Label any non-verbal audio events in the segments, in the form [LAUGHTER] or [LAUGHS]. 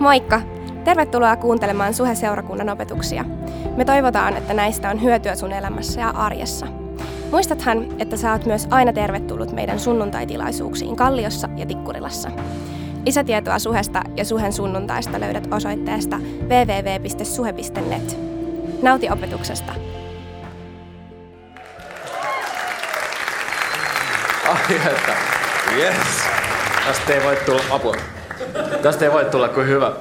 Moikka! Tervetuloa kuuntelemaan Suhe-seurakunnan opetuksia. Me toivotaan, että näistä on hyötyä sun elämässä ja arjessa. Muistathan, että sä oot myös aina tervetullut meidän sunnuntaitilaisuuksiin Kalliossa ja Tikkurilassa. Lisätietoa Suhesta ja Suhen sunnuntaista löydät osoitteesta www.suhe.net. Nauti opetuksesta! Ai että, yes. Tästä ei voi tulla apua. Tästä ei voi tulla kuin hyvä.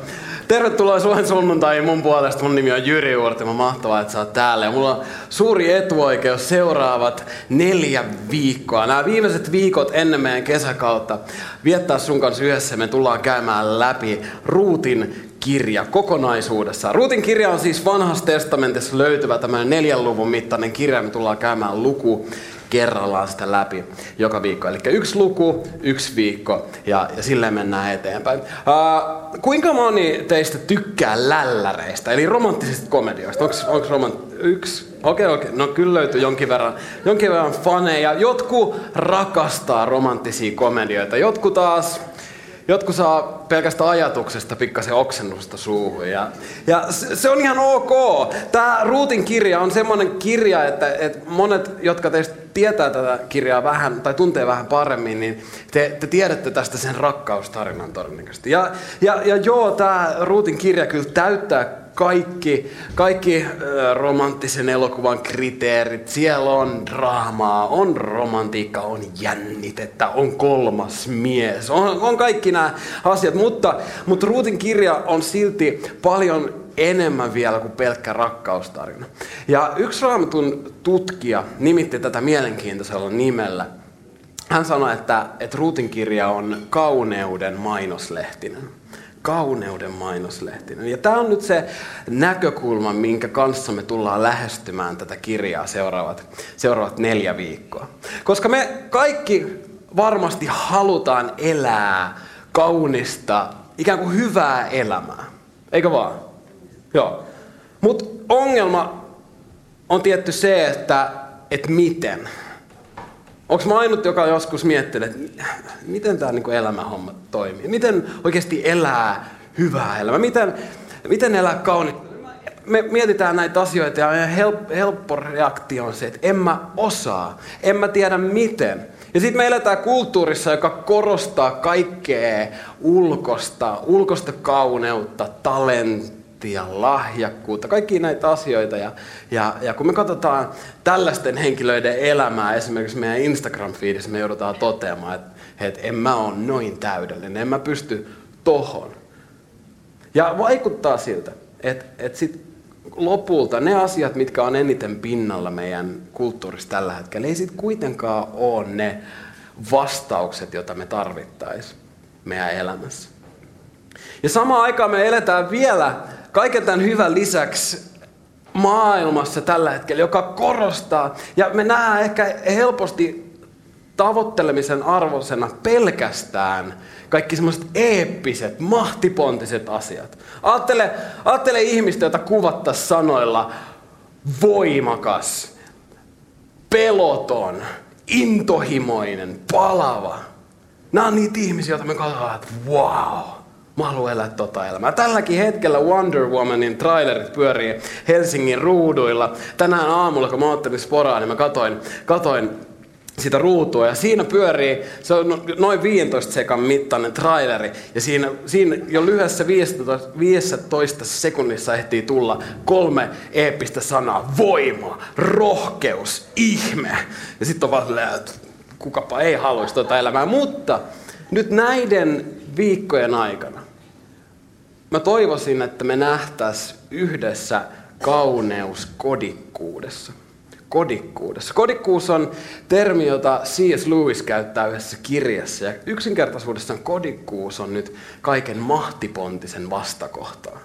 Tervetuloa Suomen sunnuntaihin mun puolesta. Mun nimi on Jyri Uortimo. Mahtavaa, että sä oot täällä. Ja mulla on suuri etuoikeus seuraavat neljä viikkoa. Nämä viimeiset viikot ennen meidän kesäkautta viettää sun kanssa yhdessä. Me tullaan käymään läpi Ruutin kirja kokonaisuudessaan. Ruutin kirja on siis vanhassa testamentissa löytyvä tämmöinen neljän luvun mittainen kirja. Me tullaan käymään luku kerrallaan sitä läpi joka viikko. Eli yksi luku, yksi viikko ja, ja silleen mennään eteenpäin. Uh, kuinka moni teistä tykkää lälläreistä, eli romanttisista komedioista? Onko romant... Yksi? Okei, okay, okei. Okay. No kyllä löytyy jonkin verran, jonkin verran faneja. Jotkut rakastaa romanttisia komedioita, jotkut taas Jotkut saa pelkästä ajatuksesta pikkasen oksennusta suuhun. Ja, ja se on ihan ok. Tämä Ruutin kirja on semmoinen kirja, että, että monet, jotka teistä tietää tätä kirjaa vähän tai tuntee vähän paremmin, niin te, te tiedätte tästä sen rakkaustarinan todennäköisesti. Ja, ja, ja joo, tämä Ruutin kirja kyllä täyttää kaikki, kaikki romanttisen elokuvan kriteerit. Siellä on draamaa, on romantiikka, on jännitettä, on kolmas mies, on, on kaikki nämä asiat. Mutta, mutta Ruutin kirja on silti paljon enemmän vielä kuin pelkkä rakkaustarina. Ja yksi raamatun tutkija nimitti tätä mielenkiintoisella nimellä. Hän sanoi, että, että Ruutin kirja on kauneuden mainoslehtinen kauneuden mainoslehtinen. Ja tämä on nyt se näkökulma, minkä kanssa me tullaan lähestymään tätä kirjaa seuraavat, seuraavat neljä viikkoa. Koska me kaikki varmasti halutaan elää kaunista, ikään kuin hyvää elämää. Eikö vaan? Joo. Mutta ongelma on tietty se, että, että miten. Onko mä ainut, joka joskus miettinyt, että miten tämä niin elämähomma toimii? Miten oikeasti elää hyvää elämää? Miten, miten elää kaunista? Me mietitään näitä asioita ja help, helppo reaktio on se, että en mä osaa, en mä tiedä miten. Ja sitten me eletään kulttuurissa, joka korostaa kaikkea ulkosta, ulkosta kauneutta, talenttia talenttia, lahjakkuutta, kaikki näitä asioita. Ja, ja, ja kun me katsotaan tällaisten henkilöiden elämää, esimerkiksi meidän Instagram-feedissä me joudutaan toteamaan, että, että en mä ole noin täydellinen, en mä pysty tohon. Ja vaikuttaa siltä, että, että sit lopulta ne asiat, mitkä on eniten pinnalla meidän kulttuurissa tällä hetkellä, ei sitten kuitenkaan ole ne vastaukset, joita me tarvittaisiin meidän elämässä. Ja samaan aikaan me eletään vielä kaiken tämän hyvän lisäksi maailmassa tällä hetkellä, joka korostaa, ja me nähdään ehkä helposti tavoittelemisen arvoisena pelkästään kaikki semmoiset eeppiset, mahtipontiset asiat. Ajattele, ajattele ihmistä, jota kuvattaisiin sanoilla voimakas, peloton, intohimoinen, palava. Nämä on niitä ihmisiä, joita me katsotaan, että wow, Mä haluan elää tota elämää. Tälläkin hetkellä Wonder Womanin trailerit pyörii Helsingin ruuduilla. Tänään aamulla, kun mä ottelin sporaa, niin mä katoin, katoin sitä ruutua ja siinä pyörii, se on no, noin 15 sekan mittainen traileri ja siinä, siinä jo lyhyessä 15, 15 sekunnissa ehtii tulla kolme eeppistä sanaa. Voima, rohkeus, ihme. Ja sitten on vaan että kukapa ei haluaisi tuota elämää. Mutta nyt näiden viikkojen aikana Mä toivoisin, että me nähtäis yhdessä kauneus kodikkuudessa. Kodikkuudessa. Kodikkuus on termi, jota C.S. Lewis käyttää yhdessä kirjassa. Ja yksinkertaisuudessaan kodikkuus on nyt kaiken mahtipontisen vastakohtaa.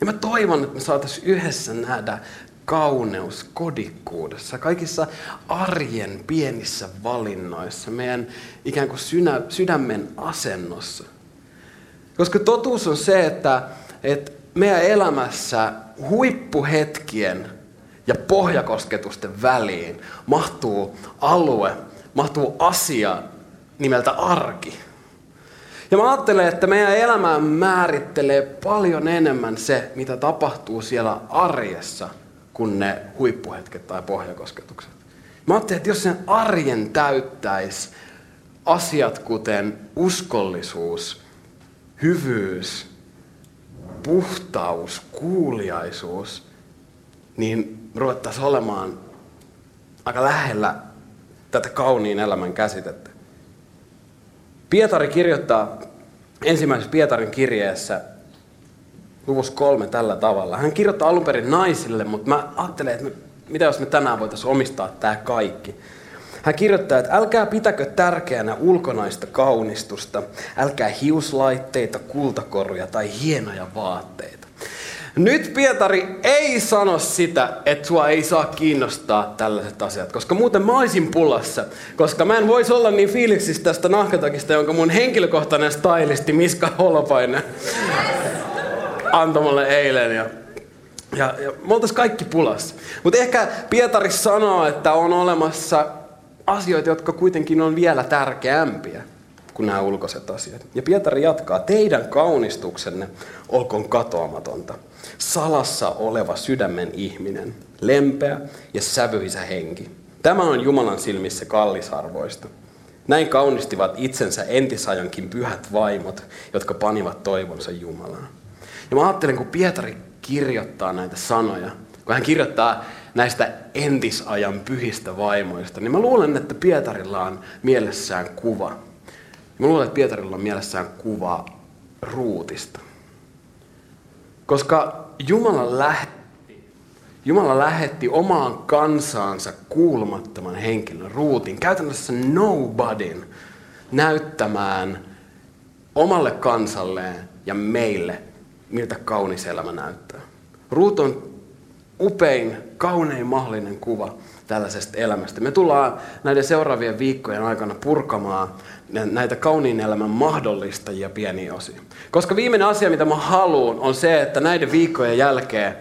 Ja mä toivon, että me saataisiin yhdessä nähdä kauneus kodikkuudessa, kaikissa arjen pienissä valinnoissa, meidän ikään kuin sydämen asennossa. Koska totuus on se, että, että meidän elämässä huippuhetkien ja pohjakosketusten väliin mahtuu alue, mahtuu asia nimeltä arki. Ja mä ajattelen, että meidän elämää määrittelee paljon enemmän se, mitä tapahtuu siellä arjessa, kuin ne huippuhetket tai pohjakosketukset. Mä ajattelin, että jos sen arjen täyttäisi asiat kuten uskollisuus, hyvyys, puhtaus, kuuliaisuus, niin ruvettaisiin olemaan aika lähellä tätä kauniin elämän käsitettä. Pietari kirjoittaa ensimmäisessä Pietarin kirjeessä luvussa kolme tällä tavalla. Hän kirjoittaa alun perin naisille, mutta mä ajattelen, että mitä jos me tänään voitaisiin omistaa tämä kaikki. Hän kirjoittaa, että älkää pitäkö tärkeänä ulkonaista kaunistusta, älkää hiuslaitteita, kultakoruja tai hienoja vaatteita. Nyt Pietari ei sano sitä, että sua ei saa kiinnostaa tällaiset asiat, koska muuten mä olisin pulassa. Koska mä en voisi olla niin fiiliksissä tästä nahkatakista, jonka mun henkilökohtainen stylisti Miska Holopainen antoi mulle eilen. Ja, ja, ja me kaikki pulassa. Mutta ehkä Pietari sanoo, että on olemassa asioita, jotka kuitenkin on vielä tärkeämpiä kuin nämä ulkoiset asiat. Ja Pietari jatkaa, teidän kaunistuksenne olkoon katoamatonta. Salassa oleva sydämen ihminen, lempeä ja sävyisä henki. Tämä on Jumalan silmissä kallisarvoista. Näin kaunistivat itsensä entisajankin pyhät vaimot, jotka panivat toivonsa Jumalaan. Ja mä ajattelen, kun Pietari kirjoittaa näitä sanoja, kun hän kirjoittaa näistä entisajan pyhistä vaimoista, niin mä luulen, että Pietarilla on mielessään kuva. Mä luulen, että Pietarilla on mielessään kuva ruutista. Koska Jumala lähetti, Jumala lähetti omaan kansaansa kuulumattoman henkilön, ruutin, käytännössä nobodyn, näyttämään omalle kansalleen ja meille, miltä kaunis elämä näyttää. Ruut on upein, kaunein mahdollinen kuva tällaisesta elämästä. Me tullaan näiden seuraavien viikkojen aikana purkamaan näitä kauniin elämän mahdollistajia pieniä osia. Koska viimeinen asia, mitä mä haluan, on se, että näiden viikkojen jälkeen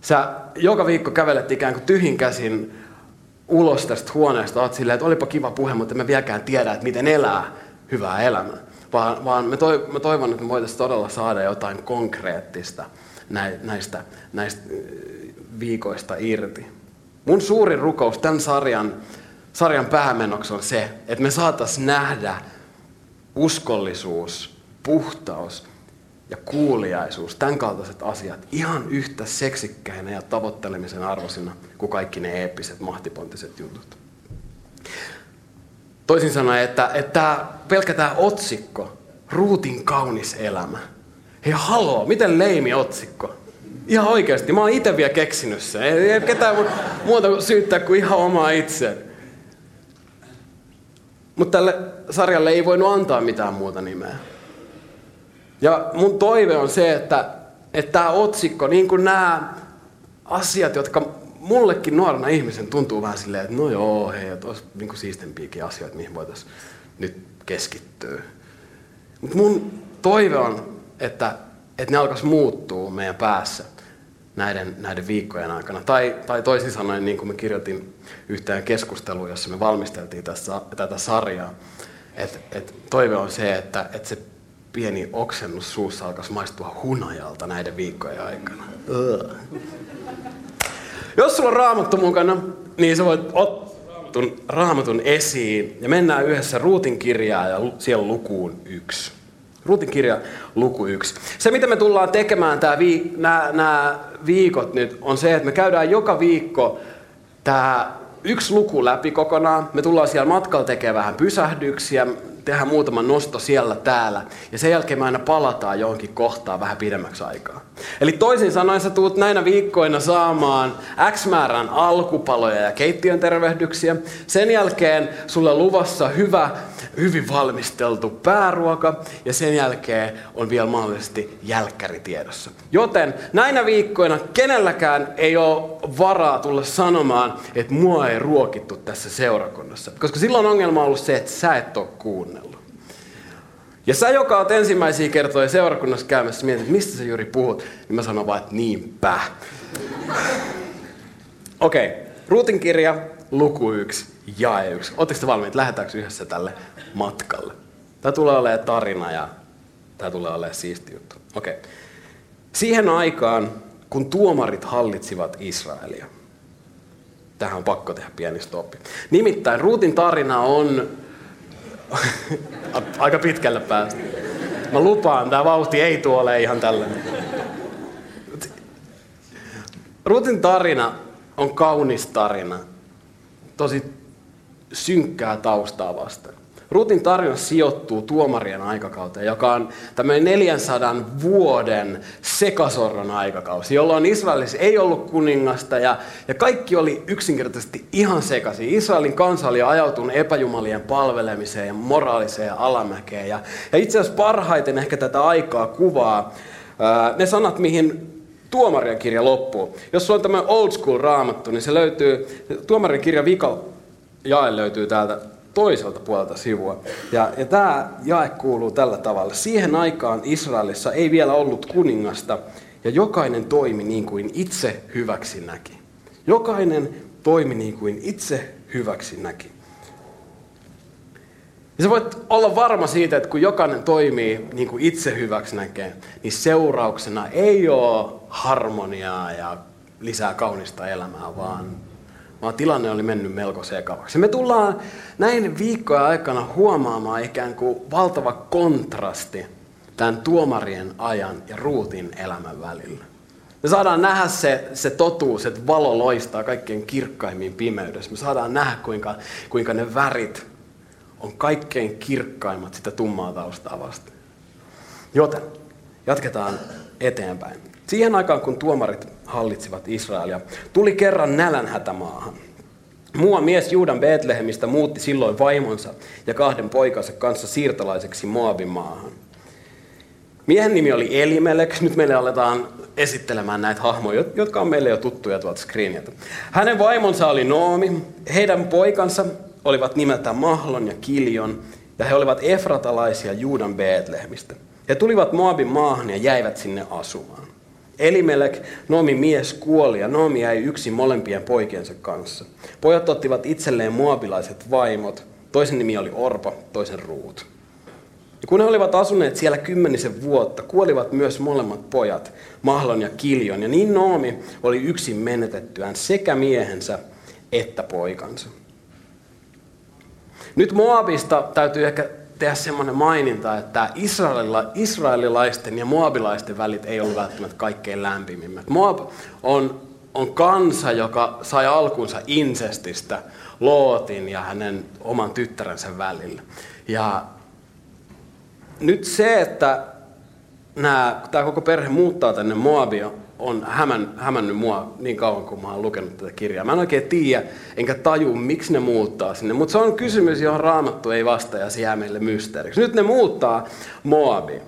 sä joka viikko kävelet ikään kuin tyhjin käsin ulos tästä huoneesta, oot silleen, että olipa kiva puhe, mutta me vieläkään tiedä, että miten elää hyvää elämää. Vaan, vaan mä, toivon, että me voitaisiin todella saada jotain konkreettista näistä, näistä viikoista irti. Mun suuri rukous tämän sarjan, sarjan päämenoksi on se, että me saatas nähdä uskollisuus, puhtaus ja kuuliaisuus, tämän kaltaiset asiat, ihan yhtä seksikkäinä ja tavoittelemisen arvoisina kuin kaikki ne eeppiset, mahtipontiset jutut. Toisin sanoen, että, että pelkkä tämä otsikko, Ruutin kaunis elämä. Hei haloo, miten leimi otsikko? Ihan oikeasti, mä oon itse vielä keksinyt sen. Ei, ei ketään muuta syyttää kuin ihan omaa itse. Mutta tälle sarjalle ei voinut antaa mitään muuta nimeä. Ja mun toive on se, että, että tämä otsikko, niin kuin nämä asiat, jotka mullekin nuorena ihmisen tuntuu vähän silleen, että no joo, hei, että olisi niin siistempiäkin asioita, mihin voitaisiin nyt keskittyä. Mutta mun toive on, että, että ne alkaisi muuttua meidän päässä näiden, näiden viikkojen aikana. Tai, tai toisin sanoen, niin kuin me kirjoitin yhteen keskusteluun, jossa me valmisteltiin tässä, tätä sarjaa, että et toive on se, että et se pieni oksennus suussa alkaisi maistua hunajalta näiden viikkojen aikana. Jos sulla on raamattu mukana, niin sä voit ottaa raamatun, esiin ja mennään yhdessä Ruutin kirjaa ja siellä lukuun yksi. Ruutin kirja luku yksi. Se, mitä me tullaan tekemään vii, nämä, nämä viikot nyt, on se, että me käydään joka viikko tämä yksi luku läpi kokonaan. Me tullaan siellä matkalla tekemään vähän pysähdyksiä, tehdään muutama nosto siellä täällä. Ja sen jälkeen me aina palataan johonkin kohtaan vähän pidemmäksi aikaa. Eli toisin sanoen sä tuut näinä viikkoina saamaan X määrän alkupaloja ja keittiön tervehdyksiä. Sen jälkeen sulle luvassa hyvä, hyvin valmisteltu pääruoka ja sen jälkeen on vielä mahdollisesti jälkkäri tiedossa. Joten näinä viikkoina kenelläkään ei ole varaa tulla sanomaan, että mua ei ruokittu tässä seurakunnassa. Koska silloin ongelma on ollut se, että sä et ole kuunnellut. Ja sä, joka oot ensimmäisiä kertoja seurakunnassa käymässä, mietit, että mistä sä juuri puhut, niin mä sanon vaan, että niinpä. [LAUGHS] Okei, okay. Ruutin kirja, luku 1, jae 1. Oletteko te valmiit? Lähdetäänkö yhdessä tälle matkalle? Tämä tulee olemaan tarina ja tämä tulee olemaan siisti juttu. Okei. Okay. Siihen aikaan, kun tuomarit hallitsivat Israelia. Tähän on pakko tehdä pieni stoppi. Nimittäin Ruutin tarina on [LAUGHS] aika pitkälle päästä. Mä lupaan, tämä vauhti ei tuole ihan tällainen. Ruutin tarina on kaunis tarina. Tosi synkkää taustaa vasten. Ruutin tarina sijoittuu tuomarien aikakauteen, joka on tämmöinen 400 vuoden sekasorron aikakausi, jolloin Israelissa ei ollut kuningasta ja, ja kaikki oli yksinkertaisesti ihan sekaisin. Israelin kansa oli ajautunut epäjumalien palvelemiseen ja moraaliseen alamäkeen. Ja, ja itse asiassa parhaiten ehkä tätä aikaa kuvaa ää, ne sanat, mihin tuomarien kirja loppuu. Jos sulla on tämmöinen old school raamattu, niin se löytyy, tuomarien kirja vika jae löytyy täältä toiselta puolelta sivua. Ja, ja tämä jae kuuluu tällä tavalla. Siihen aikaan Israelissa ei vielä ollut kuningasta, ja jokainen toimi niin kuin itse hyväksi näki. Jokainen toimi niin kuin itse hyväksi näki. Ja sä voit olla varma siitä, että kun jokainen toimii niin kuin itse hyväksi näkee, niin seurauksena ei ole harmoniaa ja lisää kaunista elämää, vaan vaan tilanne oli mennyt melko sekavaksi. Me tullaan näin viikkojen aikana huomaamaan ikään kuin valtava kontrasti tämän tuomarien ajan ja ruutin elämän välillä. Me saadaan nähdä se, se totuus, että valo loistaa kaikkein kirkkaimmin pimeydessä. Me saadaan nähdä, kuinka, kuinka ne värit on kaikkein kirkkaimmat sitä tummaa taustaa vasten. Joten jatketaan eteenpäin. Siihen aikaan, kun tuomarit hallitsivat Israelia, tuli kerran nälänhätä maahan. Mua mies Juudan Betlehemistä muutti silloin vaimonsa ja kahden poikansa kanssa siirtolaiseksi Moabin maahan. Miehen nimi oli Elimelek. Nyt meille aletaan esittelemään näitä hahmoja, jotka on meille jo tuttuja tuolta screeniltä. Hänen vaimonsa oli Noomi. Heidän poikansa olivat nimeltään Mahlon ja Kiljon, ja he olivat efratalaisia Juudan Betlehemistä. He tulivat Moabin maahan ja jäivät sinne asumaan. Elimelek, Noomi mies, kuoli ja Noomi jäi yksin molempien poikiensa kanssa. Pojat ottivat itselleen muabilaiset vaimot. Toisen nimi oli Orpa, toisen Ruut. Ja kun he olivat asuneet siellä kymmenisen vuotta, kuolivat myös molemmat pojat, Mahlon ja Kiljon. Ja niin Noomi oli yksin menetettyään sekä miehensä että poikansa. Nyt Moabista täytyy ehkä tehdä semmoinen maininta, että Israelilla, israelilaisten ja moabilaisten välit ei ollut välttämättä kaikkein lämpimimmät. Moab on, on kansa, joka sai alkunsa insestistä Lootin ja hänen oman tyttärensä välillä. Ja nyt se, että nämä, tämä koko perhe muuttaa tänne Moabia, on hämän, hämännyt mua niin kauan, kun mä oon lukenut tätä kirjaa. Mä en oikein tiedä, enkä taju, miksi ne muuttaa sinne. Mutta se on kysymys, johon Raamattu ei vastaa ja se jää meille mysteeriksi. Nyt ne muuttaa Moabiin.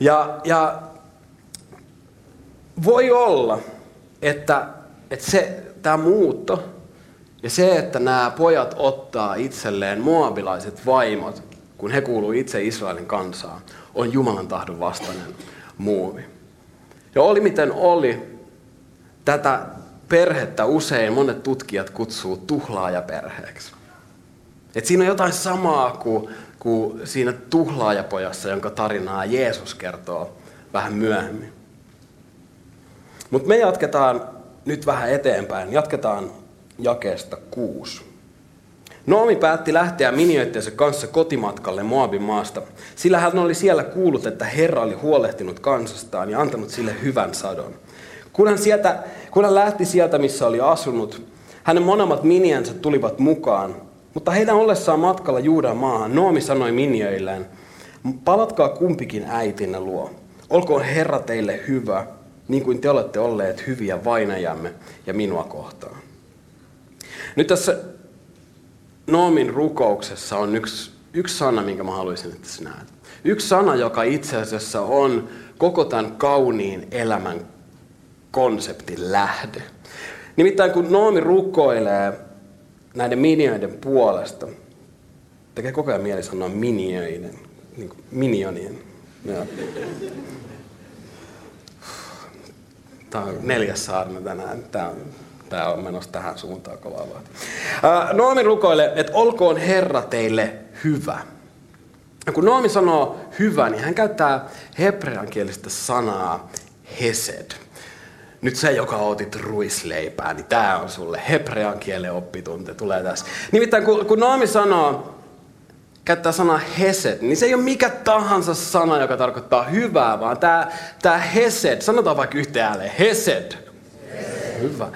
Ja, ja voi olla, että, että se, tämä muutto ja se, että nämä pojat ottaa itselleen moabilaiset vaimot, kun he kuuluu itse Israelin kansaan, on Jumalan tahdon vastainen muuvi. Ja oli miten oli, tätä perhettä usein monet tutkijat kutsuu tuhlaajaperheeksi. Et siinä on jotain samaa kuin, kuin siinä tuhlaajapojassa, jonka tarinaa Jeesus kertoo vähän myöhemmin. Mutta me jatketaan nyt vähän eteenpäin. Jatketaan jakeesta kuusi. Noomi päätti lähteä minioittensa kanssa kotimatkalle Moabin maasta, sillä hän oli siellä kuullut, että Herra oli huolehtinut kansastaan ja antanut sille hyvän sadon. Kun hän, sieltä, kun hän lähti sieltä, missä oli asunut, hänen monemmat miniänsä tulivat mukaan, mutta heidän ollessaan matkalla Juudan maahan, Noomi sanoi minioilleen, palatkaa kumpikin äitinne luo. Olkoon Herra teille hyvä, niin kuin te olette olleet hyviä vainajamme ja minua kohtaan. Nyt tässä Noomin rukouksessa on yksi, yksi sana, minkä mä haluaisin, että sinä näet. Yksi sana, joka itse asiassa on koko tämän kauniin elämän konseptin lähde. Nimittäin kun Noomi rukoilee näiden minioiden puolesta, tekee koko ajan mieli sanoa minioiden, niin kuin minionien. Ja. Tämä on neljäs saarna tänään. Tämä on Tämä on menossa tähän suuntaan kovaa vaan. Noomi rukoilee, että olkoon Herra teille hyvä. Ja kun Noomi sanoo hyvä, niin hän käyttää hebreankielistä sanaa hesed. Nyt se, joka otit ruisleipää, niin tämä on sulle hebrean kielen oppitunti, tulee tässä. Nimittäin kun, kun Noomi sanoo, käyttää sanaa hesed, niin se ei ole mikä tahansa sana, joka tarkoittaa hyvää, vaan tämä, tämä hesed, sanotaan vaikka yhteen ääneen, hesed. hesed. Hyvä.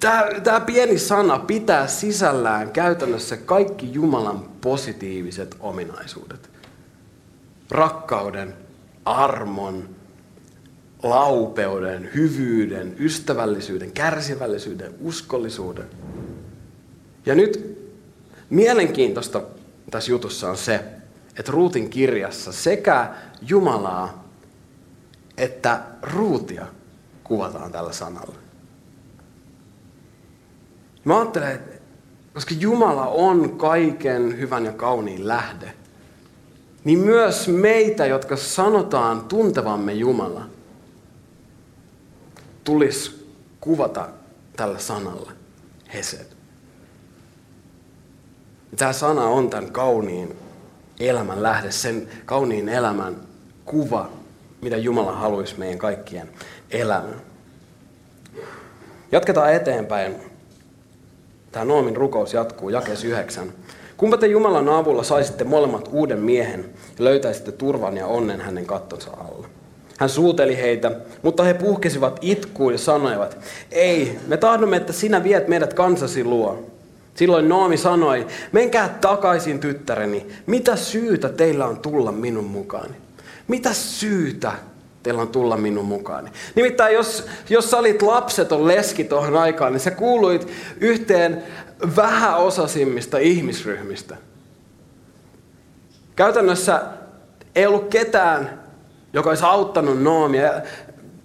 Tämä, pieni sana pitää sisällään käytännössä kaikki Jumalan positiiviset ominaisuudet. Rakkauden, armon, laupeuden, hyvyyden, ystävällisyyden, kärsivällisyyden, uskollisuuden. Ja nyt mielenkiintoista tässä jutussa on se, että Ruutin kirjassa sekä Jumalaa että Ruutia kuvataan tällä sanalla. Mä ajattelen, että koska Jumala on kaiken hyvän ja kauniin lähde, niin myös meitä, jotka sanotaan tuntevamme Jumala, tulisi kuvata tällä sanalla Hesed. Tämä sana on tämän kauniin elämän lähde, sen kauniin elämän kuva, mitä Jumala haluaisi meidän kaikkien elämään. Jatketaan eteenpäin. Tämä Noomin rukous jatkuu jakes 9. Kumpa te Jumalan avulla saisitte molemmat uuden miehen ja löytäisitte turvan ja onnen hänen kattonsa alla. Hän suuteli heitä, mutta he puhkesivat itkuun ja sanoivat, ei, me tahdomme, että sinä viet meidät kansasi luo. Silloin Noomi sanoi, menkää takaisin tyttäreni, mitä syytä teillä on tulla minun mukaani? Mitä syytä on tulla minun mukaani? Nimittäin jos, jos sä olit lapseton leski tuohon aikaan, niin sä kuuluit yhteen vähäosasimmista ihmisryhmistä. Käytännössä ei ollut ketään, joka olisi auttanut Noomia.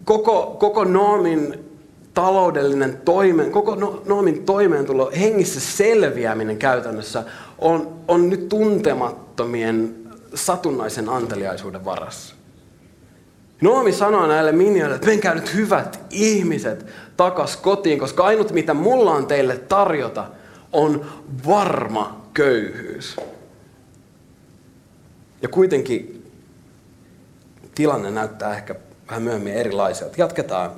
Koko, koko Noomin taloudellinen toimeen, koko no, Noomin toimeentulo, hengissä selviäminen käytännössä on, on nyt tuntemattomien satunnaisen anteliaisuuden varassa. Noomi sanoo näille minioille, että menkää nyt hyvät ihmiset takas kotiin, koska ainut mitä mulla on teille tarjota on varma köyhyys. Ja kuitenkin tilanne näyttää ehkä vähän myöhemmin erilaiselta. Jatketaan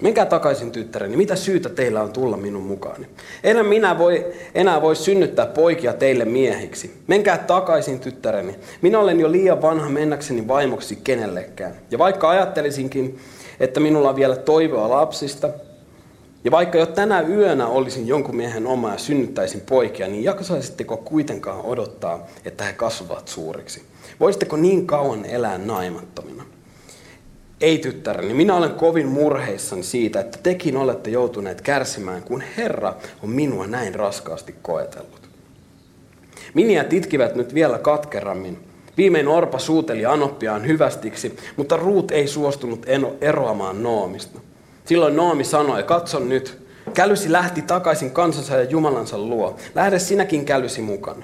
Menkää takaisin tyttäreni, mitä syytä teillä on tulla minun mukaani? Enää minä voi, enää voi synnyttää poikia teille miehiksi. Menkää takaisin tyttäreni. Minä olen jo liian vanha mennäkseni vaimoksi kenellekään. Ja vaikka ajattelisinkin, että minulla on vielä toivoa lapsista, ja vaikka jo tänä yönä olisin jonkun miehen oma ja synnyttäisin poikia, niin jaksaisitteko kuitenkaan odottaa, että he kasvavat suuriksi? Voisitteko niin kauan elää naimattomina? Ei tyttäreni, minä olen kovin murheissani siitä, että tekin olette joutuneet kärsimään, kun Herra on minua näin raskaasti koetellut. Miniät itkivät nyt vielä katkerammin. Viimein Orpa suuteli Anoppiaan hyvästiksi, mutta Ruut ei suostunut eroamaan Noomista. Silloin Noomi sanoi, katson nyt, Kälysi lähti takaisin kansansa ja Jumalansa luo. Lähde sinäkin Kälysi mukana.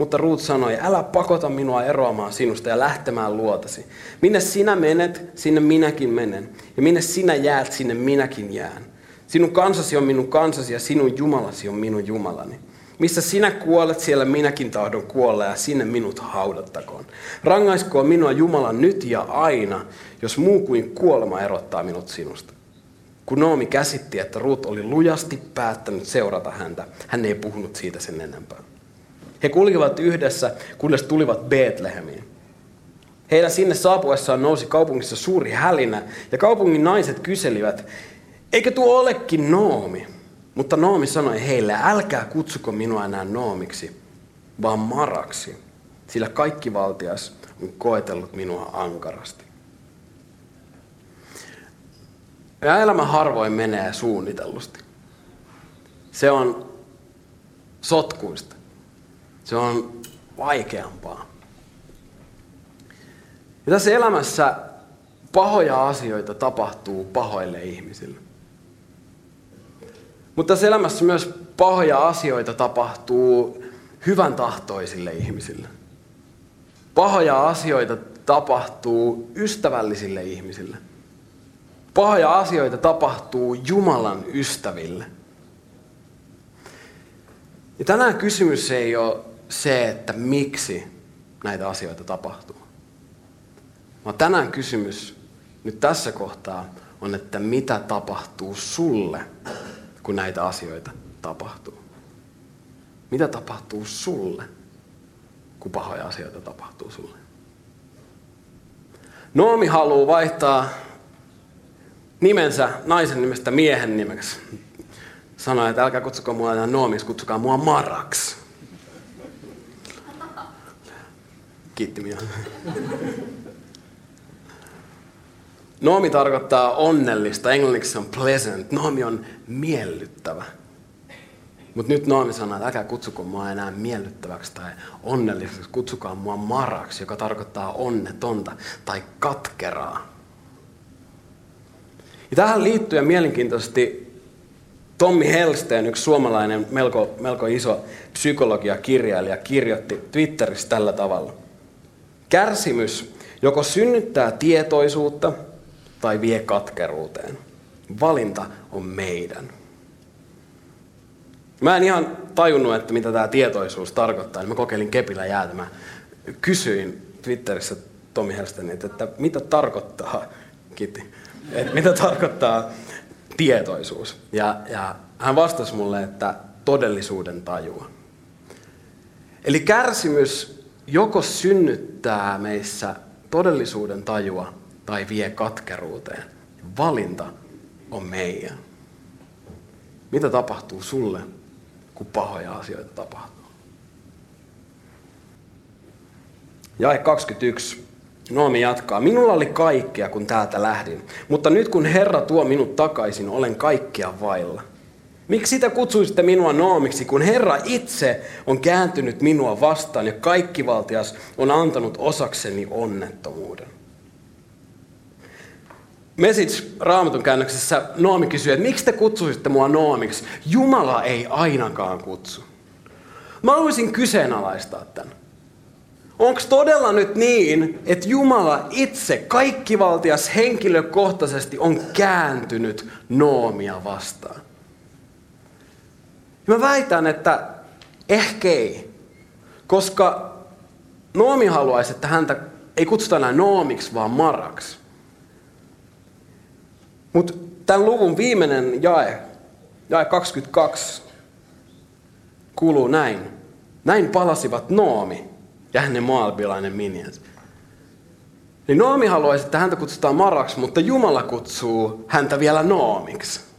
Mutta Ruut sanoi, älä pakota minua eroamaan sinusta ja lähtemään luotasi. Minne sinä menet, sinne minäkin menen. Ja minne sinä jäät, sinne minäkin jään. Sinun kansasi on minun kansasi ja sinun Jumalasi on minun Jumalani. Missä sinä kuolet, siellä minäkin tahdon kuolla ja sinne minut haudattakoon. Rangaiskoon minua Jumala nyt ja aina, jos muu kuin kuolema erottaa minut sinusta. Kun Noomi käsitti, että Ruut oli lujasti päättänyt seurata häntä, hän ei puhunut siitä sen enempää. He kulkivat yhdessä, kunnes tulivat Betlehemiin. Heidän sinne saapuessaan nousi kaupungissa suuri hälinä, ja kaupungin naiset kyselivät, eikö tuo olekin Noomi? Mutta Noomi sanoi heille, älkää kutsuko minua enää Noomiksi, vaan Maraksi, sillä kaikki valtias on koetellut minua ankarasti. Ja elämä harvoin menee suunnitellusti. Se on sotkuista. Se on vaikeampaa. Ja tässä elämässä pahoja asioita tapahtuu pahoille ihmisille. Mutta tässä elämässä myös pahoja asioita tapahtuu hyvän tahtoisille ihmisille. Pahoja asioita tapahtuu ystävällisille ihmisille. Pahoja asioita tapahtuu Jumalan ystäville. Ja tänään kysymys ei ole se, että miksi näitä asioita tapahtuu. Vaan tänään kysymys nyt tässä kohtaa on, että mitä tapahtuu sulle, kun näitä asioita tapahtuu. Mitä tapahtuu sulle, kun pahoja asioita tapahtuu sulle? Noomi haluaa vaihtaa nimensä naisen nimestä miehen nimeksi. Sanoi, että älkää kutsukaa mua enää Noomiksi, kutsukaa mua Maraks. Kiitti Mia. Noomi tarkoittaa onnellista, englanniksi on pleasant. Noomi on miellyttävä. Mutta nyt Noomi sanoo, että älkää kutsuko mua enää miellyttäväksi tai onnelliseksi, kutsukaa mua maraksi, joka tarkoittaa onnetonta tai katkeraa. Ja tähän liittyen mielenkiintoisesti Tommi Helsteen, yksi suomalainen melko, melko iso psykologiakirjailija, kirjoitti Twitterissä tällä tavalla. Kärsimys joko synnyttää tietoisuutta tai vie katkeruuteen. Valinta on meidän. Mä en ihan tajunnut, että mitä tämä tietoisuus tarkoittaa, niin mä kokeilin kepillä jäätä. Mä kysyin Twitterissä Tomi Helsteniltä, että mitä tarkoittaa, Kitti, että mitä tarkoittaa tietoisuus. Ja, ja hän vastasi mulle, että todellisuuden tajua. Eli kärsimys joko synnyttää meissä todellisuuden tajua tai vie katkeruuteen. Valinta on meidän. Mitä tapahtuu sulle, kun pahoja asioita tapahtuu? Jae 21. Noomi jatkaa. Minulla oli kaikkea, kun täältä lähdin. Mutta nyt kun Herra tuo minut takaisin, olen kaikkea vailla. Miksi sitä kutsuisitte minua Noomiksi, kun Herra itse on kääntynyt minua vastaan ja kaikkivaltias on antanut osakseni onnettomuuden? Message Raamatun käännöksessä Noomi kysyy, että miksi te kutsuisitte mua Noomiksi? Jumala ei ainakaan kutsu. Mä haluaisin kyseenalaistaa tämän. Onko todella nyt niin, että Jumala itse, kaikkivaltias henkilökohtaisesti on kääntynyt Noomia vastaan? Mä väitän, että ehkä ei. Koska Noomi haluaisi, että häntä ei kutsuta enää Noomiksi, vaan Maraksi. Mutta tämän luvun viimeinen jae, jae 22, kuuluu näin. Näin palasivat Noomi ja hänen maalbilainen miniänsä. Niin Noomi haluaisi, että häntä kutsutaan Maraksi, mutta Jumala kutsuu häntä vielä Noomiksi.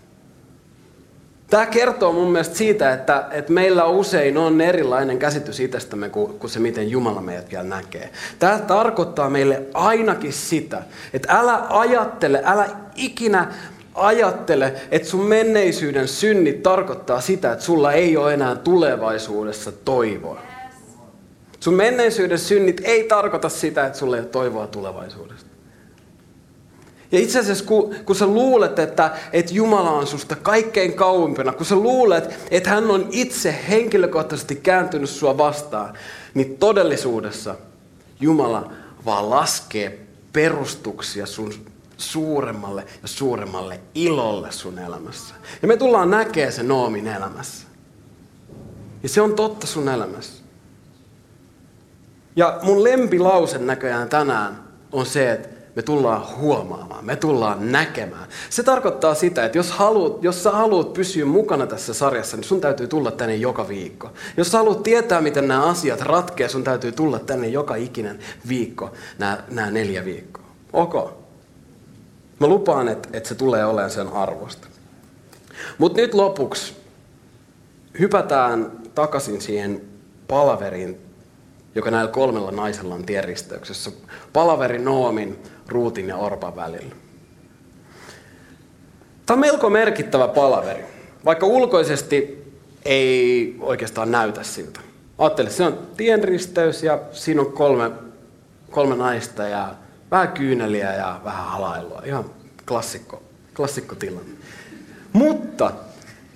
Tämä kertoo mun mielestä siitä, että, että meillä usein on erilainen käsitys itsestämme kuin, kuin se, miten Jumala meidät vielä näkee. Tämä tarkoittaa meille ainakin sitä, että älä ajattele, älä ikinä ajattele, että sun menneisyyden synnit tarkoittaa sitä, että sulla ei ole enää tulevaisuudessa toivoa. Sun menneisyyden synnit ei tarkoita sitä, että sulla ei ole toivoa tulevaisuudesta. Ja itse asiassa kun, kun sä luulet, että, että Jumala on susta kaikkein kauimpana, kun sä luulet, että hän on itse henkilökohtaisesti kääntynyt sua vastaan, niin todellisuudessa Jumala vaan laskee perustuksia sun suuremmalle ja suuremmalle ilolle sun elämässä. Ja me tullaan näkemään se Noomin elämässä. Ja se on totta sun elämässä. Ja mun lempilause näköjään tänään on se, että me tullaan huomaamaan, me tullaan näkemään. Se tarkoittaa sitä, että jos, haluat, jos sä haluat pysyä mukana tässä sarjassa, niin sun täytyy tulla tänne joka viikko. Jos sä haluat tietää, miten nämä asiat ratkee, sun täytyy tulla tänne joka ikinen viikko, nämä, nämä neljä viikkoa. Ok. Mä lupaan, että, että se tulee olemaan sen arvosta. Mutta nyt lopuksi hypätään takaisin siihen palaveriin, joka näillä kolmella naisella on tienristeyksessä. Palaveri Noomin Ruutin ja Orpan välillä. Tämä on melko merkittävä palaveri, vaikka ulkoisesti ei oikeastaan näytä siltä. Ajattele, se on tienristeys ja siinä on kolme, kolme naista ja vähän kyyneliä ja vähän halailua. Ihan klassikko, klassikko tilanne. Mutta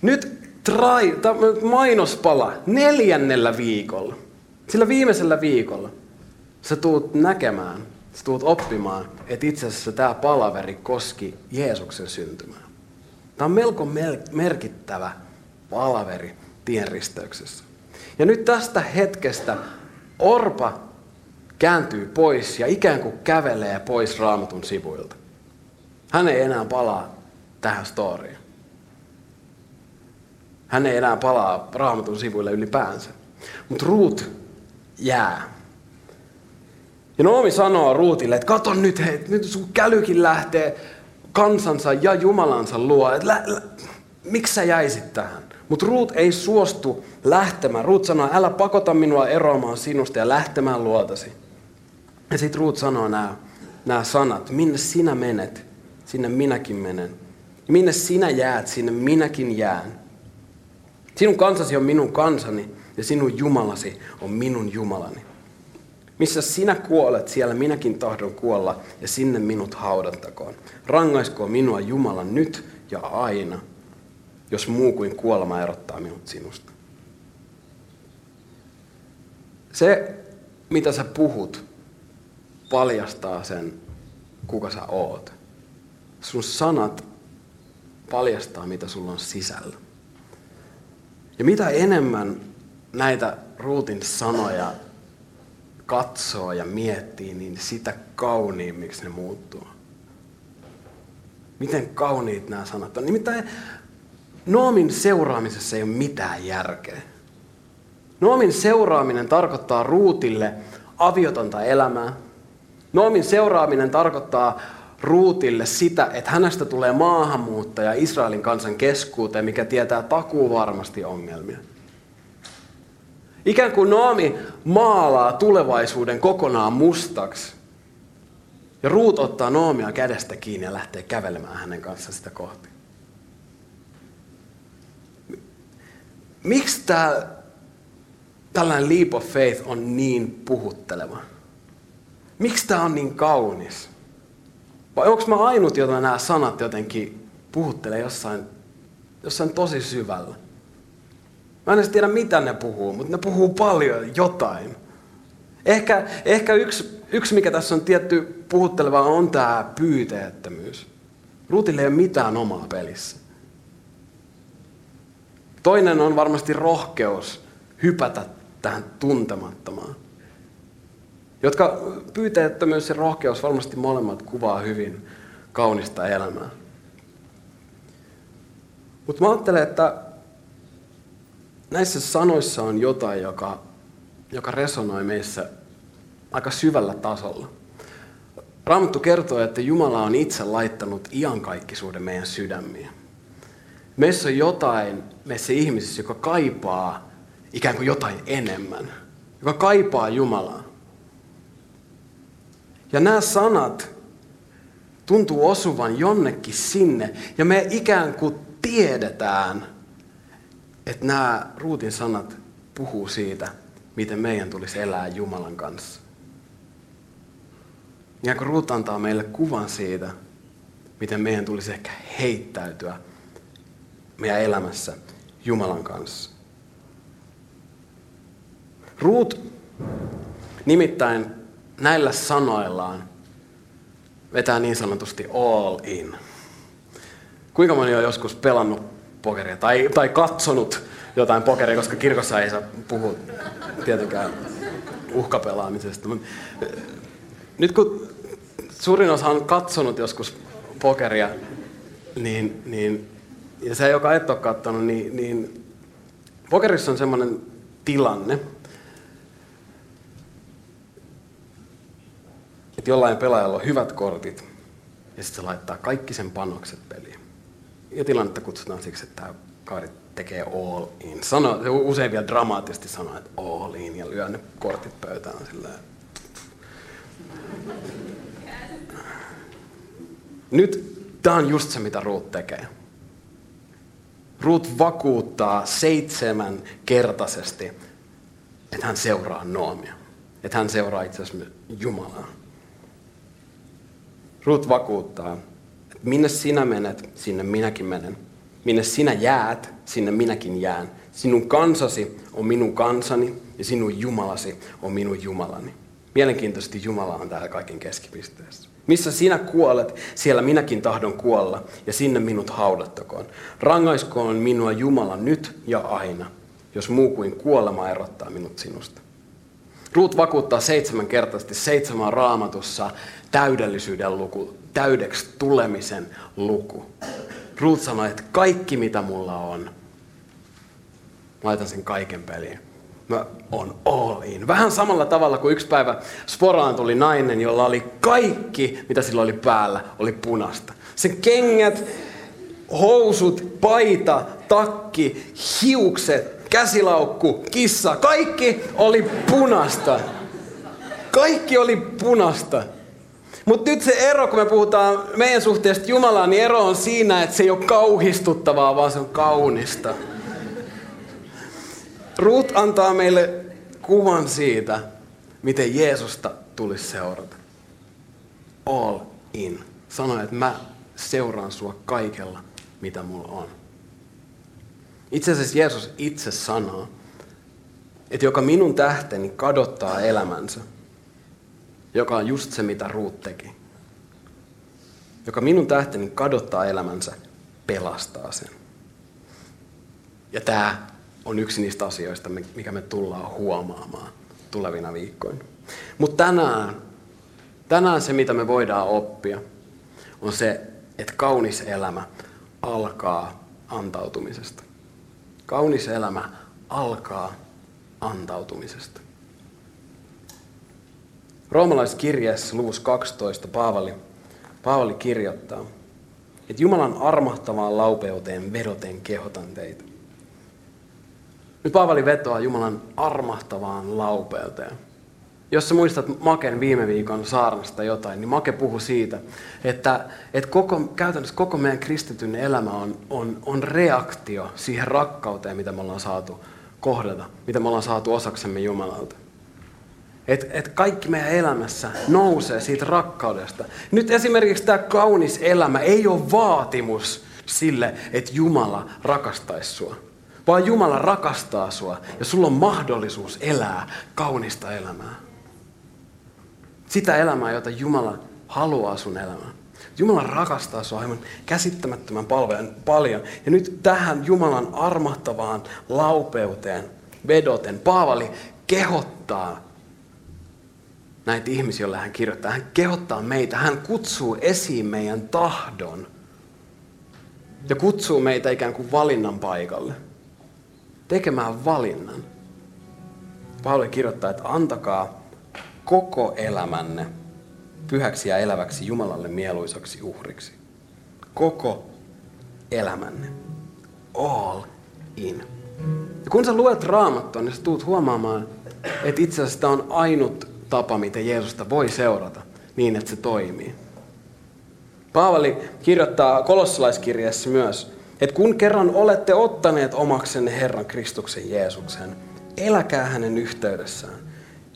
nyt trai, mainospala neljännellä viikolla. Sillä viimeisellä viikolla sä tuut näkemään, tuut oppimaan, että itse asiassa tämä palaveri koski Jeesuksen syntymää. Tämä on melko merkittävä palaveri tienristeyksessä. Ja nyt tästä hetkestä Orpa kääntyy pois ja ikään kuin kävelee pois raamatun sivuilta. Hän ei enää palaa tähän storiin. Hän ei enää palaa raamatun sivuille ylipäänsä. Mutta Ruut jää. Ja Noomi sanoo Ruutille, että kato nyt, hei, nyt sun kälykin lähtee kansansa ja Jumalansa luo. Et lä, lä, miksi sä jäisit tähän? Mutta Ruut ei suostu lähtemään. Ruut sanoo, älä pakota minua eroamaan sinusta ja lähtemään luotasi. Ja sitten Ruut sanoo nämä sanat, minne sinä menet, sinne minäkin menen. Minne sinä jäät, sinne minäkin jään. Sinun kansasi on minun kansani ja sinun Jumalasi on minun Jumalani. Missä sinä kuolet, siellä minäkin tahdon kuolla ja sinne minut haudattakoon. Rangaiskoon minua Jumala nyt ja aina, jos muu kuin kuolema erottaa minut sinusta. Se, mitä sä puhut, paljastaa sen, kuka sä oot. Sun sanat paljastaa, mitä sulla on sisällä. Ja mitä enemmän näitä Ruutin sanoja katsoo ja miettii, niin sitä kauniimmiksi ne muuttuu. Miten kauniit nämä sanat on. Nimittäin Noomin seuraamisessa ei ole mitään järkeä. Noomin seuraaminen tarkoittaa Ruutille aviotonta elämää. Noomin seuraaminen tarkoittaa Ruutille sitä, että hänestä tulee maahanmuuttaja Israelin kansan keskuuteen, mikä tietää takuu varmasti ongelmia. Ikään kuin Noomi maalaa tulevaisuuden kokonaan mustaksi. Ja Ruut ottaa Noomia kädestä kiinni ja lähtee kävelemään hänen kanssaan sitä kohti. Miksi tämä tällainen leap of faith on niin puhutteleva? Miksi tämä on niin kaunis? Vai onko mä ainut, jota nämä sanat jotenkin puhuttelee jossain, jossain tosi syvällä? Mä en edes tiedä, mitä ne puhuu, mutta ne puhuu paljon jotain. Ehkä, ehkä yksi, yksi, mikä tässä on tietty puhutteleva, on tämä pyyteettömyys. Ruutille ei ole mitään omaa pelissä. Toinen on varmasti rohkeus hypätä tähän tuntemattomaan. Jotka pyyteettömyys ja rohkeus varmasti molemmat kuvaa hyvin kaunista elämää. Mutta mä ajattelen, että näissä sanoissa on jotain, joka, joka resonoi meissä aika syvällä tasolla. Raamattu kertoo, että Jumala on itse laittanut iankaikkisuuden meidän sydämiin. Meissä on jotain meissä ihmisissä, joka kaipaa ikään kuin jotain enemmän. Joka kaipaa Jumalaa. Ja nämä sanat tuntuu osuvan jonnekin sinne. Ja me ikään kuin tiedetään, että nämä ruutin sanat puhuu siitä, miten meidän tulisi elää Jumalan kanssa. Ja kun Ruut antaa meille kuvan siitä, miten meidän tulisi ehkä heittäytyä meidän elämässä Jumalan kanssa. Ruut nimittäin näillä sanoillaan vetää niin sanotusti all in. Kuinka moni on joskus pelannut pokeria tai, tai katsonut jotain pokeria, koska kirkossa ei saa puhua tietenkään uhkapelaamisesta. Nyt kun suurin osa on katsonut joskus pokeria, niin, niin, ja se, joka et ole katsonut, niin, niin pokerissa on sellainen tilanne, että jollain pelaajalla on hyvät kortit, ja sitten se laittaa kaikki sen panokset peliin. Ja tilannetta kutsutaan siksi, että tämä kaveri tekee all in. Sano, se usein vielä dramaattisesti sanoo, että all in, ja lyö ne kortit pöytään sillä Nyt tämä on just se, mitä Ruut tekee. Ruut vakuuttaa seitsemän kertaisesti, että hän seuraa Noomia. Että hän seuraa itse asiassa Jumalaa. Ruut vakuuttaa, minne sinä menet, sinne minäkin menen. Minne sinä jäät, sinne minäkin jään. Sinun kansasi on minun kansani ja sinun Jumalasi on minun Jumalani. Mielenkiintoisesti Jumala on täällä kaiken keskipisteessä. Missä sinä kuolet, siellä minäkin tahdon kuolla, ja sinne minut haudattakoon. Rangaiskoon minua Jumala nyt ja aina, jos muu kuin kuolema erottaa minut sinusta. Ruut vakuuttaa seitsemänkertaisesti seitsemän raamatussa täydellisyyden luku, täydeksi tulemisen luku. Ruut sanoi, että kaikki mitä mulla on, laitan sen kaiken peliin. Mä on all in. Vähän samalla tavalla kuin yksi päivä Sporaan tuli nainen, jolla oli kaikki, mitä sillä oli päällä, oli punasta. Sen kengät, housut, paita, takki, hiukset, käsilaukku, kissa, kaikki oli punasta. Kaikki oli punasta. Mutta nyt se ero, kun me puhutaan meidän suhteesta Jumalaan, niin ero on siinä, että se ei ole kauhistuttavaa, vaan se on kaunista. Ruut antaa meille kuvan siitä, miten Jeesusta tulisi seurata. All in. Sanoi, että mä seuraan sua kaikella, mitä mulla on. Itse asiassa Jeesus itse sanoo, että joka minun tähteni kadottaa elämänsä, joka on just se, mitä Ruut teki. Joka minun tähteni kadottaa elämänsä, pelastaa sen. Ja tämä on yksi niistä asioista, mikä me tullaan huomaamaan tulevina viikkoina. Mutta tänään, tänään se, mitä me voidaan oppia, on se, että kaunis elämä alkaa antautumisesta. Kaunis elämä alkaa antautumisesta. Roomalaiskirjeessä luvussa 12 Paavali, Paavali kirjoittaa, että Jumalan armahtavaan laupeuteen vedoten kehotan teitä. Nyt Paavali vetoaa Jumalan armahtavaan laupeuteen. Jos sä muistat Maken viime viikon saarnasta jotain, niin Make puhui siitä, että, että koko, käytännössä koko meidän kristityn elämä on, on, on reaktio siihen rakkauteen, mitä me ollaan saatu kohdata, mitä me ollaan saatu osaksemme Jumalalta. Et, et kaikki meidän elämässä nousee siitä rakkaudesta. Nyt esimerkiksi tämä kaunis elämä ei ole vaatimus sille, että Jumala rakastaisi sua. Vaan Jumala rakastaa sua ja sulla on mahdollisuus elää kaunista elämää. Sitä elämää, jota Jumala haluaa sun elämään. Jumala rakastaa sua aivan käsittämättömän paljon. Ja nyt tähän Jumalan armahtavaan laupeuteen vedoten Paavali kehottaa näitä ihmisiä, joille hän kirjoittaa. Hän kehottaa meitä, hän kutsuu esiin meidän tahdon. Ja kutsuu meitä ikään kuin valinnan paikalle. Tekemään valinnan. Paavali kirjoittaa, että antakaa koko elämänne pyhäksi ja eläväksi Jumalalle mieluisaksi uhriksi. Koko elämänne. All in. Ja kun sä luet raamattua, niin sä tuut huomaamaan, että itse asiassa tämä on ainut tapa, miten Jeesusta voi seurata niin, että se toimii. Paavali kirjoittaa kolossalaiskirjassa myös, että kun kerran olette ottaneet omaksenne Herran Kristuksen Jeesuksen, eläkää hänen yhteydessään.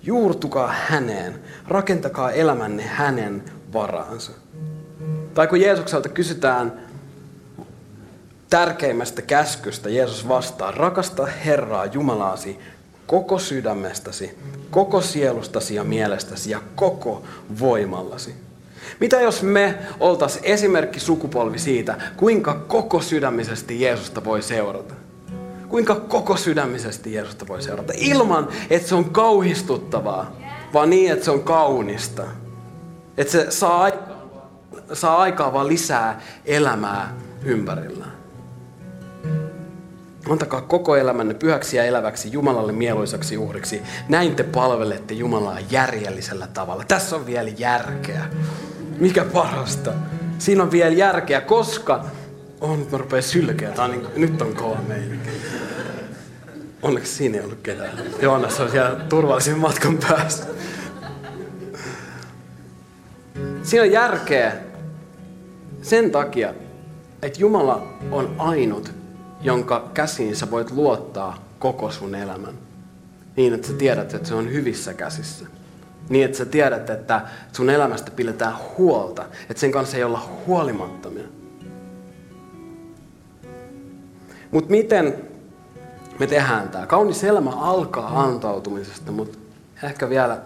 Juurtukaa häneen, rakentakaa elämänne hänen varaansa. Tai kun Jeesukselta kysytään tärkeimmästä käskystä, Jeesus vastaa, rakasta Herraa Jumalaasi koko sydämestäsi, koko sielustasi ja mielestäsi ja koko voimallasi. Mitä jos me oltaisiin esimerkki sukupolvi siitä, kuinka koko sydämisesti Jeesusta voi seurata? Kuinka koko sydämisesti Jeesusta voi seurata? Ilman, että se on kauhistuttavaa, vaan niin, että se on kaunista. Että se saa saa aikaa vaan lisää elämää ympärillään. Antakaa koko elämänne pyhäksi ja eläväksi Jumalalle mieluisaksi uhriksi. Näin te palvelette Jumalaa järjellisellä tavalla. Tässä on vielä järkeä. Mikä parasta? Siinä on vielä järkeä, koska... On, mä rupean sylkeä. Tää on niin, nyt on kova meininki. Onneksi siinä ei ollut ketään. Joonas on siellä turvallisen matkan päässä. Siinä on järkeä sen takia, että Jumala on ainut, jonka käsiin sä voit luottaa koko sun elämän. Niin, että sä tiedät, että se on hyvissä käsissä. Niin, että sä tiedät, että sun elämästä pidetään huolta. Että sen kanssa ei olla huolimattomia. Mutta miten me tehdään tämä? Kaunis elämä alkaa antautumisesta, mutta ehkä vielä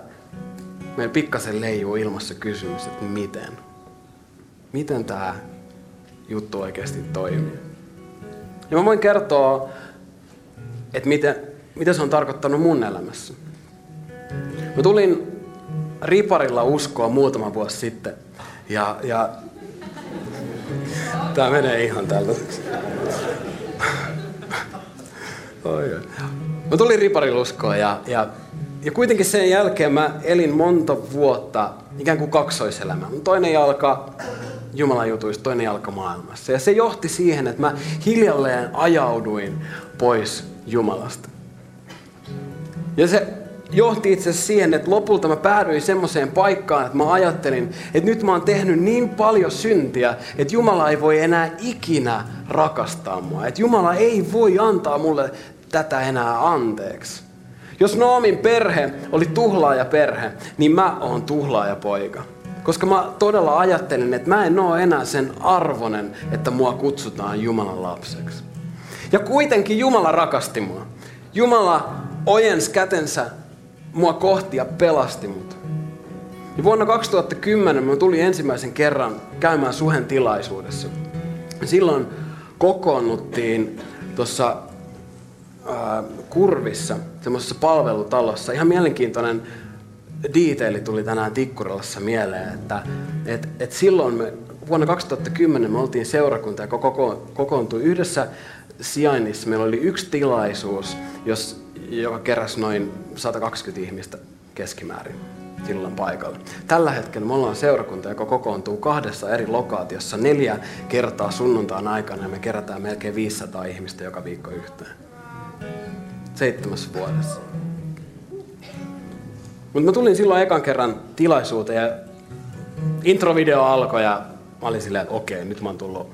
meillä pikkasen leijuu ilmassa kysymys, että miten? Miten tämä juttu oikeasti toimii? Ja mä voin kertoa että mitä, mitä se on tarkoittanut mun elämässä. Mä tulin riparilla uskoa muutama vuosi sitten. Ja, ja Tää menee ihan. Oi, Mä tulin ripariluskoon ja, ja, ja kuitenkin sen jälkeen mä elin monta vuotta ikään kuin kaksoiselämää. Toinen jalka Jumalan jutuista, toinen jalka maailmassa. Ja se johti siihen, että mä hiljalleen ajauduin pois Jumalasta. Ja se johti itse asiassa siihen, että lopulta mä päädyin semmoiseen paikkaan, että mä ajattelin, että nyt mä oon tehnyt niin paljon syntiä, että Jumala ei voi enää ikinä rakastaa mua. Että Jumala ei voi antaa mulle tätä enää anteeksi. Jos Noomin perhe oli tuhlaaja perhe, niin mä oon tuhlaaja poika. Koska mä todella ajattelin, että mä en oo enää sen arvonen, että mua kutsutaan Jumalan lapseksi. Ja kuitenkin Jumala rakasti mua. Jumala ojens kätensä mua kohti ja pelasti mut. Ja vuonna 2010 mä tulin ensimmäisen kerran käymään Suhen tilaisuudessa. Silloin kokoonnuttiin tuossa Kurvissa, semmoisessa palvelutalossa. Ihan mielenkiintoinen diiteili tuli tänään Tikkurilassa mieleen, että et, et silloin me, vuonna 2010 me oltiin seurakunta, joka koko, kokoontui yhdessä sijainnissa. Meillä oli yksi tilaisuus, jos joka keräsi noin 120 ihmistä keskimäärin silloin paikalla. Tällä hetkellä me ollaan seurakunta, joka kokoontuu kahdessa eri lokaatiossa neljä kertaa sunnuntaan aikana ja me kerätään melkein 500 ihmistä joka viikko yhteen. Seitsemässä vuodessa. Mutta mä tulin silloin ekan kerran tilaisuuteen ja introvideo alkoi ja mä olin silleen, että okei, nyt mä oon tullut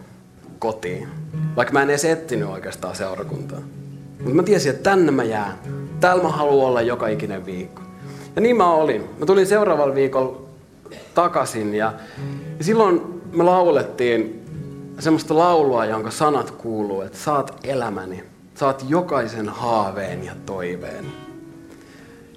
kotiin. Vaikka mä en edes etsinyt oikeastaan seurakuntaa. Mutta mä tiesin, että tänne mä jään. Täällä mä haluan olla joka ikinen viikko. Ja niin mä olin. Mä tulin seuraavalla viikolla takaisin ja, ja silloin me laulettiin semmoista laulua, jonka sanat kuuluu, että saat elämäni, saat jokaisen haaveen ja toiveen.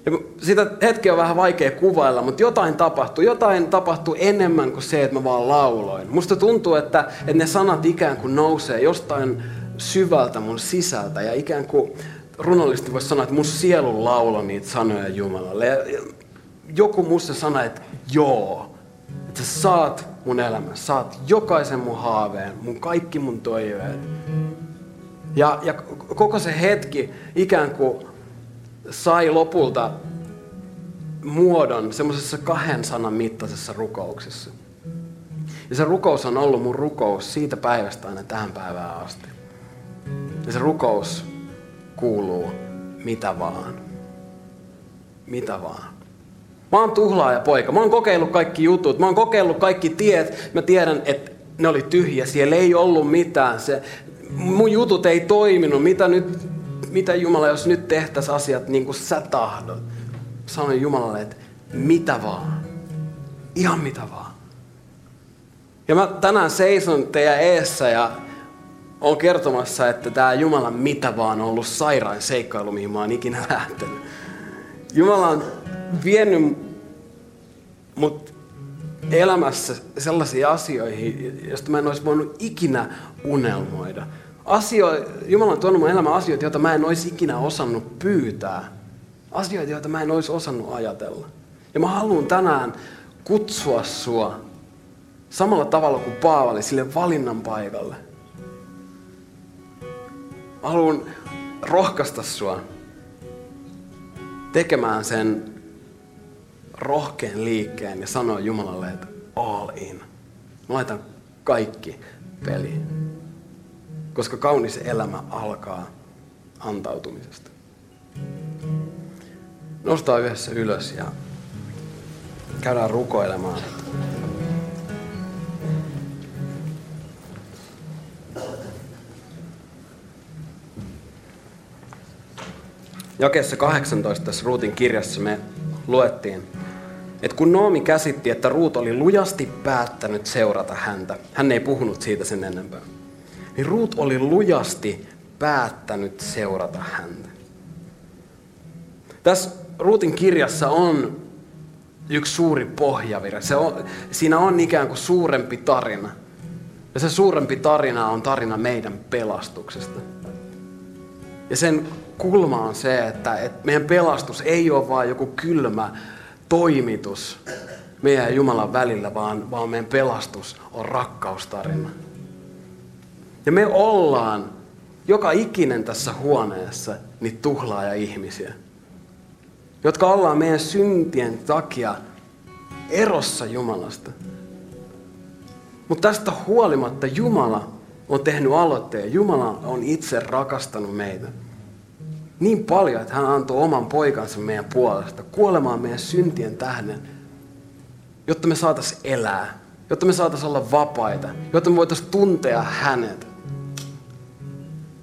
Ja sitä hetkeä on vähän vaikea kuvailla, mutta jotain tapahtui. Jotain tapahtui enemmän kuin se, että mä vaan lauloin. Musta tuntuu, että, että ne sanat ikään kuin nousee jostain syvältä mun sisältä ja ikään kuin runollisesti voisi sanoa, että mun sielu laulo niitä sanoja Jumalalle. Ja joku musta sana, että joo, että sä saat mun elämän, saat jokaisen mun haaveen, mun kaikki mun toiveet. Ja, ja koko se hetki ikään kuin sai lopulta muodon semmoisessa kahden sanan mittaisessa rukouksessa. Ja se rukous on ollut mun rukous siitä päivästä aina tähän päivään asti. Ja se rukous kuuluu mitä vaan. Mitä vaan. Mä oon tuhlaaja poika. Mä oon kokeillut kaikki jutut. Mä oon kokeillut kaikki tiet. Mä tiedän, että ne oli tyhjiä. Siellä ei ollut mitään. Se, mun jutut ei toiminut. Mitä nyt, mitä Jumala, jos nyt tehtäisiin asiat niin kuin sä tahdot? Sanoin Jumalalle, että mitä vaan. Ihan mitä vaan. Ja mä tänään seison teidän eessä ja on kertomassa, että tämä Jumalan mitä vaan on ollut sairain seikkailu, mihin mä oon ikinä lähtenyt. Jumala on vienyt mut elämässä sellaisiin asioihin, joista mä en olisi voinut ikinä unelmoida. Asio, Jumala on tuonut mun elämään asioita, joita mä en olisi ikinä osannut pyytää. Asioita, joita mä en olisi osannut ajatella. Ja mä haluan tänään kutsua sua samalla tavalla kuin Paavali sille valinnan paikalle – Mä haluan rohkaista sua tekemään sen rohkean liikkeen ja sanoa Jumalalle, että all in. Mä laitan kaikki peliin. Koska kaunis elämä alkaa antautumisesta. Nostaa yhdessä ylös ja käydään rukoilemaan. Jakeessa 18 tässä Ruutin kirjassa me luettiin, että kun Noomi käsitti, että Ruut oli lujasti päättänyt seurata häntä, hän ei puhunut siitä sen enempää, niin Ruut oli lujasti päättänyt seurata häntä. Tässä Ruutin kirjassa on yksi suuri pohjavire. Se on, siinä on ikään kuin suurempi tarina. Ja se suurempi tarina on tarina meidän pelastuksesta. Ja sen kulma on se, että, että meidän pelastus ei ole vain joku kylmä toimitus meidän ja Jumalan välillä, vaan, vaan meidän pelastus on rakkaustarina. Ja me ollaan joka ikinen tässä huoneessa niitä tuhlaaja ihmisiä, jotka ollaan meidän syntien takia erossa Jumalasta. Mutta tästä huolimatta Jumala on tehnyt aloitteen. Jumala on itse rakastanut meitä niin paljon, että hän antoi oman poikansa meidän puolesta kuolemaan meidän syntien tähden, jotta me saataisiin elää, jotta me saataisiin olla vapaita, jotta me voitaisiin tuntea hänet.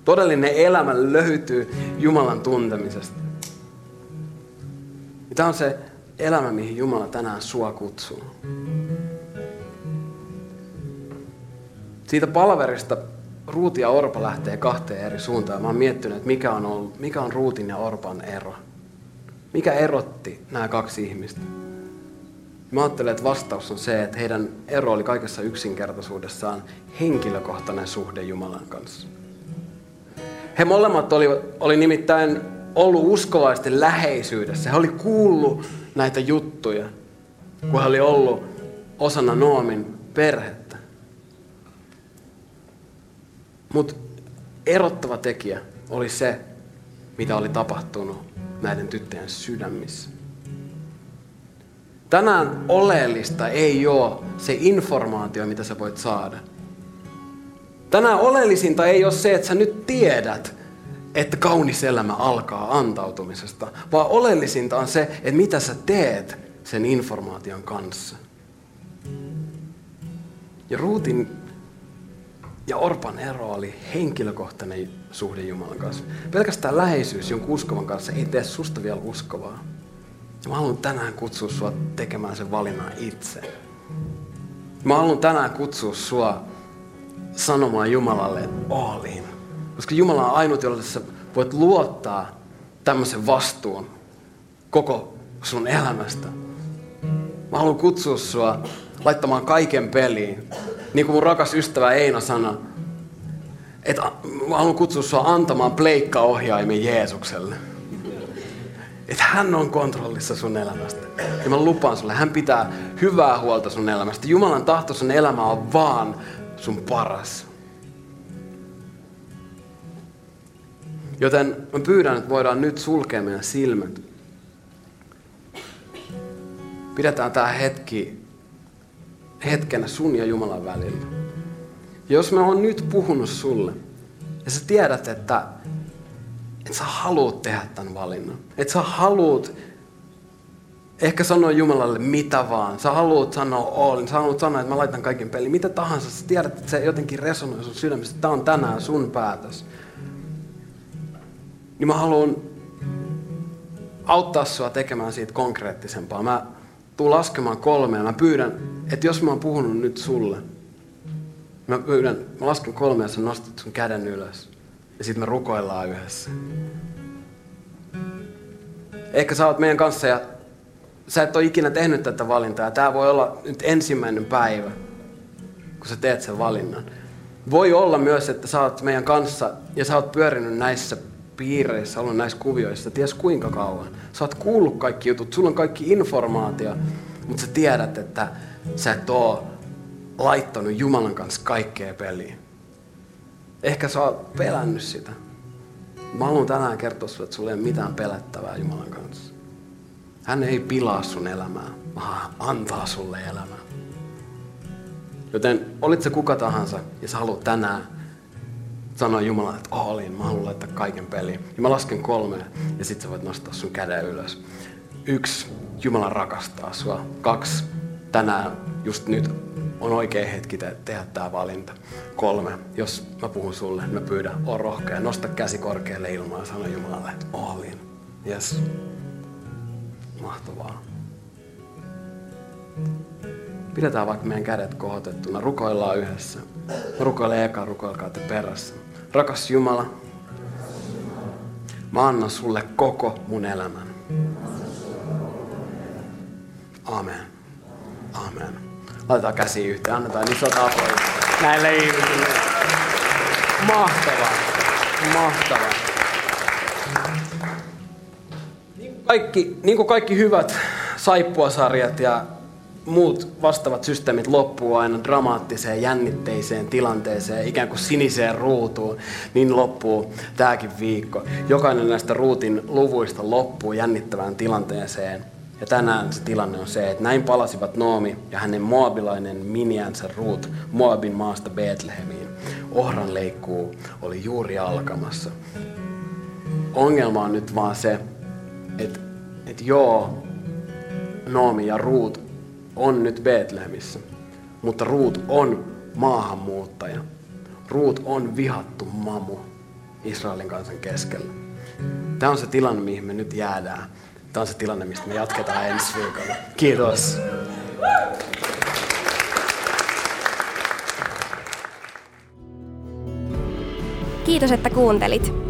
Todellinen elämä löytyy Jumalan tuntemisesta. Tämä on se elämä, mihin Jumala tänään sua kutsuu. Siitä palaverista Ruuti ja Orpa lähtee kahteen eri suuntaan. Mä oon miettinyt, että mikä on, ollut, mikä on Ruutin ja Orpan ero. Mikä erotti nämä kaksi ihmistä? Mä ajattelen, että vastaus on se, että heidän ero oli kaikessa yksinkertaisuudessaan henkilökohtainen suhde Jumalan kanssa. He molemmat oli, oli nimittäin ollut uskovaisten läheisyydessä. He oli kuullut näitä juttuja, kun he oli ollut osana Noomin perhettä. Mutta erottava tekijä oli se, mitä oli tapahtunut näiden tyttöjen sydämissä. Tänään oleellista ei ole se informaatio, mitä sä voit saada. Tänään oleellisinta ei ole se, että sä nyt tiedät, että kaunis elämä alkaa antautumisesta, vaan oleellisinta on se, että mitä sä teet sen informaation kanssa. Ja Ruutin ja Orpan ero oli henkilökohtainen suhde Jumalan kanssa. Pelkästään läheisyys jonkun uskovan kanssa ei tee susta vielä uskovaa. Ja mä haluan tänään kutsua sua tekemään sen valinnan itse. Mä haluan tänään kutsua sua sanomaan Jumalalle, että all in. Koska Jumala on ainut, jolle sä voit luottaa tämmöisen vastuun koko sun elämästä. Mä haluan kutsua sua laittamaan kaiken peliin. Niin kuin mun rakas ystävä Eino sanoi, että mä haluan kutsua sua antamaan pleikkaohjaimen Jeesukselle. Että hän on kontrollissa sun elämästä. Ja mä lupaan sulle, hän pitää hyvää huolta sun elämästä. Jumalan tahto sun elämä on vaan sun paras. Joten mä pyydän, että voidaan nyt sulkea meidän silmät. Pidetään tämä hetki hetkenä sun ja Jumalan välillä. Jos mä oon nyt puhunut sulle, ja sä tiedät, että, että sä haluat tehdä tämän valinnan. Että sä haluat ehkä sanoa Jumalalle mitä vaan. Sä haluat sanoa all, sä haluat sanoa, että mä laitan kaiken peliin. Mitä tahansa, sä tiedät, että se jotenkin resonoi sun sydämessä. Tämä on tänään sun päätös. Niin mä haluan auttaa sua tekemään siitä konkreettisempaa. Mä tuun laskemaan kolmea. Mä pyydän, että jos mä oon puhunut nyt sulle, mä pyydän, mä lasken kolmea ja sä nostat sun käden ylös. Ja sitten me rukoillaan yhdessä. Ehkä sä oot meidän kanssa ja sä et ole ikinä tehnyt tätä valintaa. Ja tää voi olla nyt ensimmäinen päivä, kun sä teet sen valinnan. Voi olla myös, että sä oot meidän kanssa ja sä oot pyörinyt näissä piireissä, ollut näissä kuvioissa, ties kuinka kauan. Sä oot kuullut kaikki jutut, sulla on kaikki informaatio, mutta sä tiedät, että sä et oo laittanut Jumalan kanssa kaikkea peliin. Ehkä sä oot pelännyt sitä. Mä haluan tänään kertoa sulle, että sulla ei ole mitään pelättävää Jumalan kanssa. Hän ei pilaa sun elämää, vaan antaa sulle elämää. Joten olit se kuka tahansa ja sä haluat tänään sanoa Jumalalle, että olin, mä haluan laittaa kaiken peliin. Ja mä lasken kolme ja sit sä voit nostaa sun käden ylös. Yksi, Jumala rakastaa sua. Kaksi, tänään, just nyt on oikea hetki te- tehdä tämä valinta. Kolme, jos mä puhun sulle, mä pyydän, oo rohkea, nosta käsi korkealle ilmaan ja sano Jumalalle, että olin. Yes. Mahtavaa. Pidetään vaikka meidän kädet kohotettuna, rukoillaan yhdessä. Mä rukoilen eka, rukoilkaa te perässä. Rakas Jumala, mä annan sulle koko mun elämän. Amen. Amen. Laitetaan käsi yhteen, annetaan isot aplodit näille ihmisille. Mahtavaa. Mahtavaa. Kaikki, niin kuin kaikki hyvät saippuasarjat ja muut vastaavat systeemit loppuu aina dramaattiseen, jännitteiseen tilanteeseen, ikään kuin siniseen ruutuun, niin loppuu tämäkin viikko. Jokainen näistä ruutin luvuista loppuu jännittävään tilanteeseen. Ja tänään se tilanne on se, että näin palasivat Noomi ja hänen moabilainen miniänsä Ruut Moabin maasta Betlehemiin. Ohran leikkuu oli juuri alkamassa. Ongelma on nyt vaan se, että, että joo, Noomi ja Ruut on nyt Betlehemissä, mutta Ruut on maahanmuuttaja. Ruut on vihattu mamu Israelin kansan keskellä. Tämä on se tilanne, mihin me nyt jäädään. Tämä on se tilanne, mistä me jatketaan ensi viikolla. Kiitos. Kiitos, että kuuntelit.